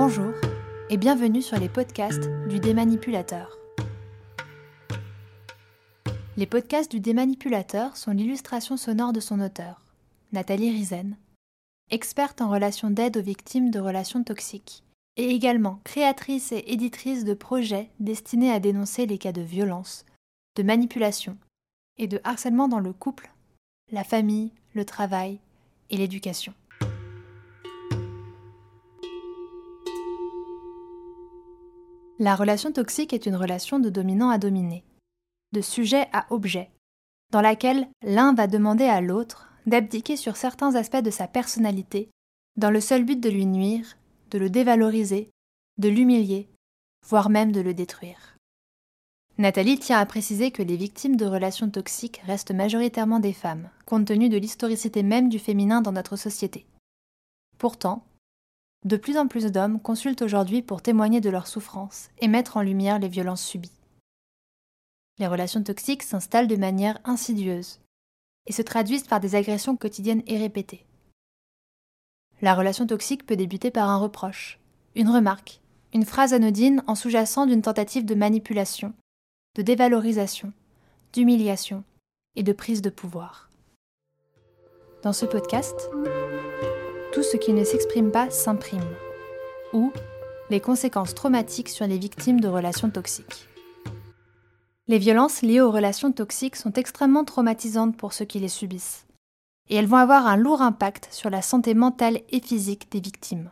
Bonjour et bienvenue sur les podcasts du démanipulateur. Les podcasts du démanipulateur sont l'illustration sonore de son auteur, Nathalie Rizen, experte en relations d'aide aux victimes de relations toxiques, et également créatrice et éditrice de projets destinés à dénoncer les cas de violence, de manipulation et de harcèlement dans le couple, la famille, le travail et l'éducation. La relation toxique est une relation de dominant à dominé, de sujet à objet, dans laquelle l'un va demander à l'autre d'abdiquer sur certains aspects de sa personnalité, dans le seul but de lui nuire, de le dévaloriser, de l'humilier, voire même de le détruire. Nathalie tient à préciser que les victimes de relations toxiques restent majoritairement des femmes, compte tenu de l'historicité même du féminin dans notre société. Pourtant, de plus en plus d'hommes consultent aujourd'hui pour témoigner de leurs souffrances et mettre en lumière les violences subies. Les relations toxiques s'installent de manière insidieuse et se traduisent par des agressions quotidiennes et répétées. La relation toxique peut débuter par un reproche, une remarque, une phrase anodine en sous-jacent d'une tentative de manipulation, de dévalorisation, d'humiliation et de prise de pouvoir. Dans ce podcast, tout ce qui ne s'exprime pas s'imprime, ou les conséquences traumatiques sur les victimes de relations toxiques. Les violences liées aux relations toxiques sont extrêmement traumatisantes pour ceux qui les subissent, et elles vont avoir un lourd impact sur la santé mentale et physique des victimes.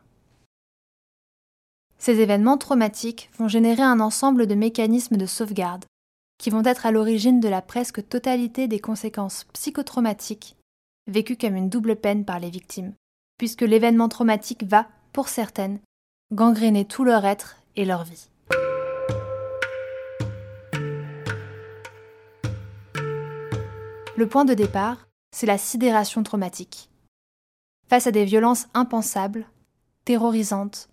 Ces événements traumatiques vont générer un ensemble de mécanismes de sauvegarde qui vont être à l'origine de la presque totalité des conséquences psychotraumatiques vécues comme une double peine par les victimes puisque l'événement traumatique va, pour certaines, gangréner tout leur être et leur vie. Le point de départ, c'est la sidération traumatique. Face à des violences impensables, terrorisantes,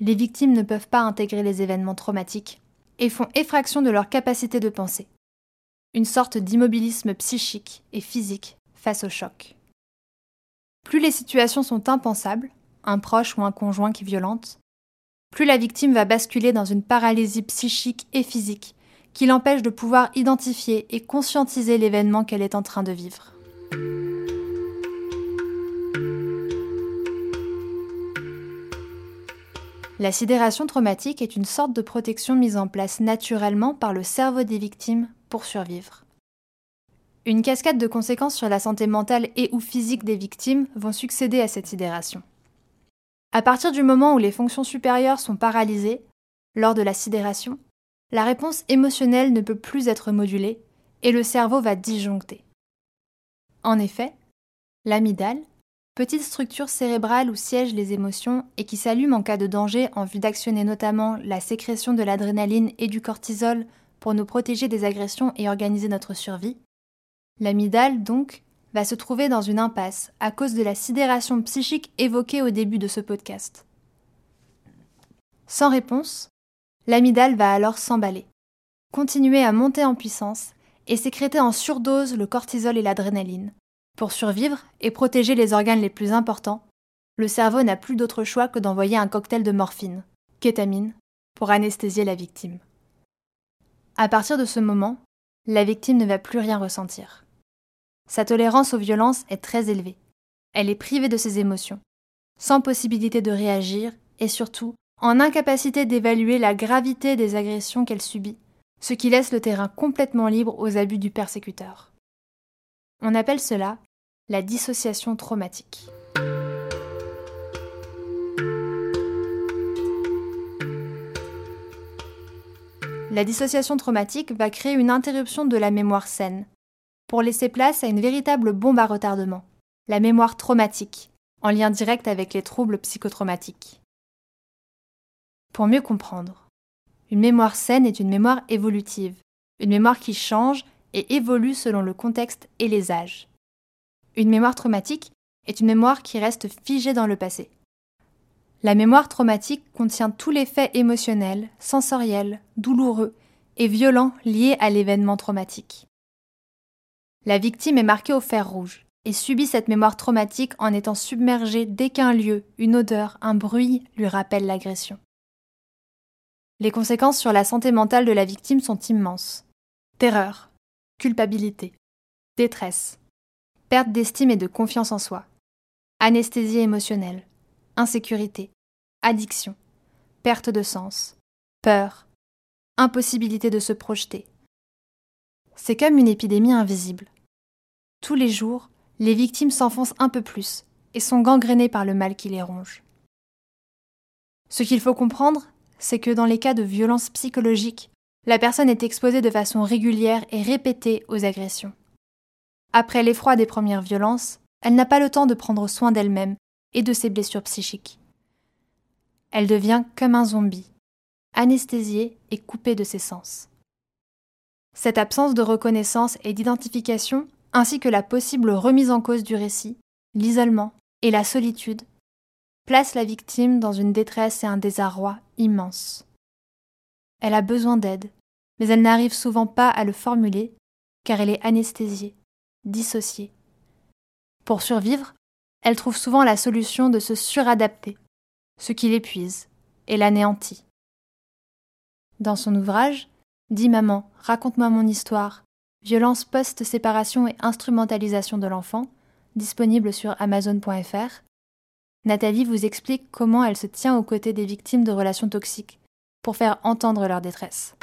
les victimes ne peuvent pas intégrer les événements traumatiques et font effraction de leur capacité de penser. Une sorte d'immobilisme psychique et physique face au choc. Plus les situations sont impensables, un proche ou un conjoint qui violente, plus la victime va basculer dans une paralysie psychique et physique qui l'empêche de pouvoir identifier et conscientiser l'événement qu'elle est en train de vivre. La sidération traumatique est une sorte de protection mise en place naturellement par le cerveau des victimes pour survivre. Une cascade de conséquences sur la santé mentale et ou physique des victimes vont succéder à cette sidération. À partir du moment où les fonctions supérieures sont paralysées, lors de la sidération, la réponse émotionnelle ne peut plus être modulée et le cerveau va disjoncter. En effet, l'amygdale, petite structure cérébrale où siègent les émotions et qui s'allume en cas de danger en vue d'actionner notamment la sécrétion de l'adrénaline et du cortisol pour nous protéger des agressions et organiser notre survie, L'amygdale, donc, va se trouver dans une impasse à cause de la sidération psychique évoquée au début de ce podcast. Sans réponse, l'amygdale va alors s'emballer, continuer à monter en puissance et sécréter en surdose le cortisol et l'adrénaline. Pour survivre et protéger les organes les plus importants, le cerveau n'a plus d'autre choix que d'envoyer un cocktail de morphine, kétamine, pour anesthésier la victime. À partir de ce moment, la victime ne va plus rien ressentir. Sa tolérance aux violences est très élevée. Elle est privée de ses émotions, sans possibilité de réagir et surtout en incapacité d'évaluer la gravité des agressions qu'elle subit, ce qui laisse le terrain complètement libre aux abus du persécuteur. On appelle cela la dissociation traumatique. La dissociation traumatique va créer une interruption de la mémoire saine, pour laisser place à une véritable bombe à retardement, la mémoire traumatique, en lien direct avec les troubles psychotraumatiques. Pour mieux comprendre, une mémoire saine est une mémoire évolutive, une mémoire qui change et évolue selon le contexte et les âges. Une mémoire traumatique est une mémoire qui reste figée dans le passé. La mémoire traumatique contient tous les faits émotionnels, sensoriels, douloureux et violents liés à l'événement traumatique. La victime est marquée au fer rouge, et subit cette mémoire traumatique en étant submergée dès qu'un lieu, une odeur, un bruit lui rappelle l'agression. Les conséquences sur la santé mentale de la victime sont immenses. Terreur, culpabilité, détresse, perte d'estime et de confiance en soi, anesthésie émotionnelle, insécurité, addiction, perte de sens, peur, impossibilité de se projeter. C'est comme une épidémie invisible. Tous les jours, les victimes s'enfoncent un peu plus et sont gangrénées par le mal qui les ronge. Ce qu'il faut comprendre, c'est que dans les cas de violence psychologique, la personne est exposée de façon régulière et répétée aux agressions. Après l'effroi des premières violences, elle n'a pas le temps de prendre soin d'elle-même et de ses blessures psychiques. Elle devient comme un zombie, anesthésiée et coupée de ses sens. Cette absence de reconnaissance et d'identification, ainsi que la possible remise en cause du récit, l'isolement et la solitude, place la victime dans une détresse et un désarroi immenses. Elle a besoin d'aide, mais elle n'arrive souvent pas à le formuler car elle est anesthésiée, dissociée. Pour survivre, elle trouve souvent la solution de se suradapter, ce qui l'épuise et l'anéantit. Dans son ouvrage, Dis maman, raconte-moi mon histoire, violence post-séparation et instrumentalisation de l'enfant, disponible sur amazon.fr, Nathalie vous explique comment elle se tient aux côtés des victimes de relations toxiques pour faire entendre leur détresse.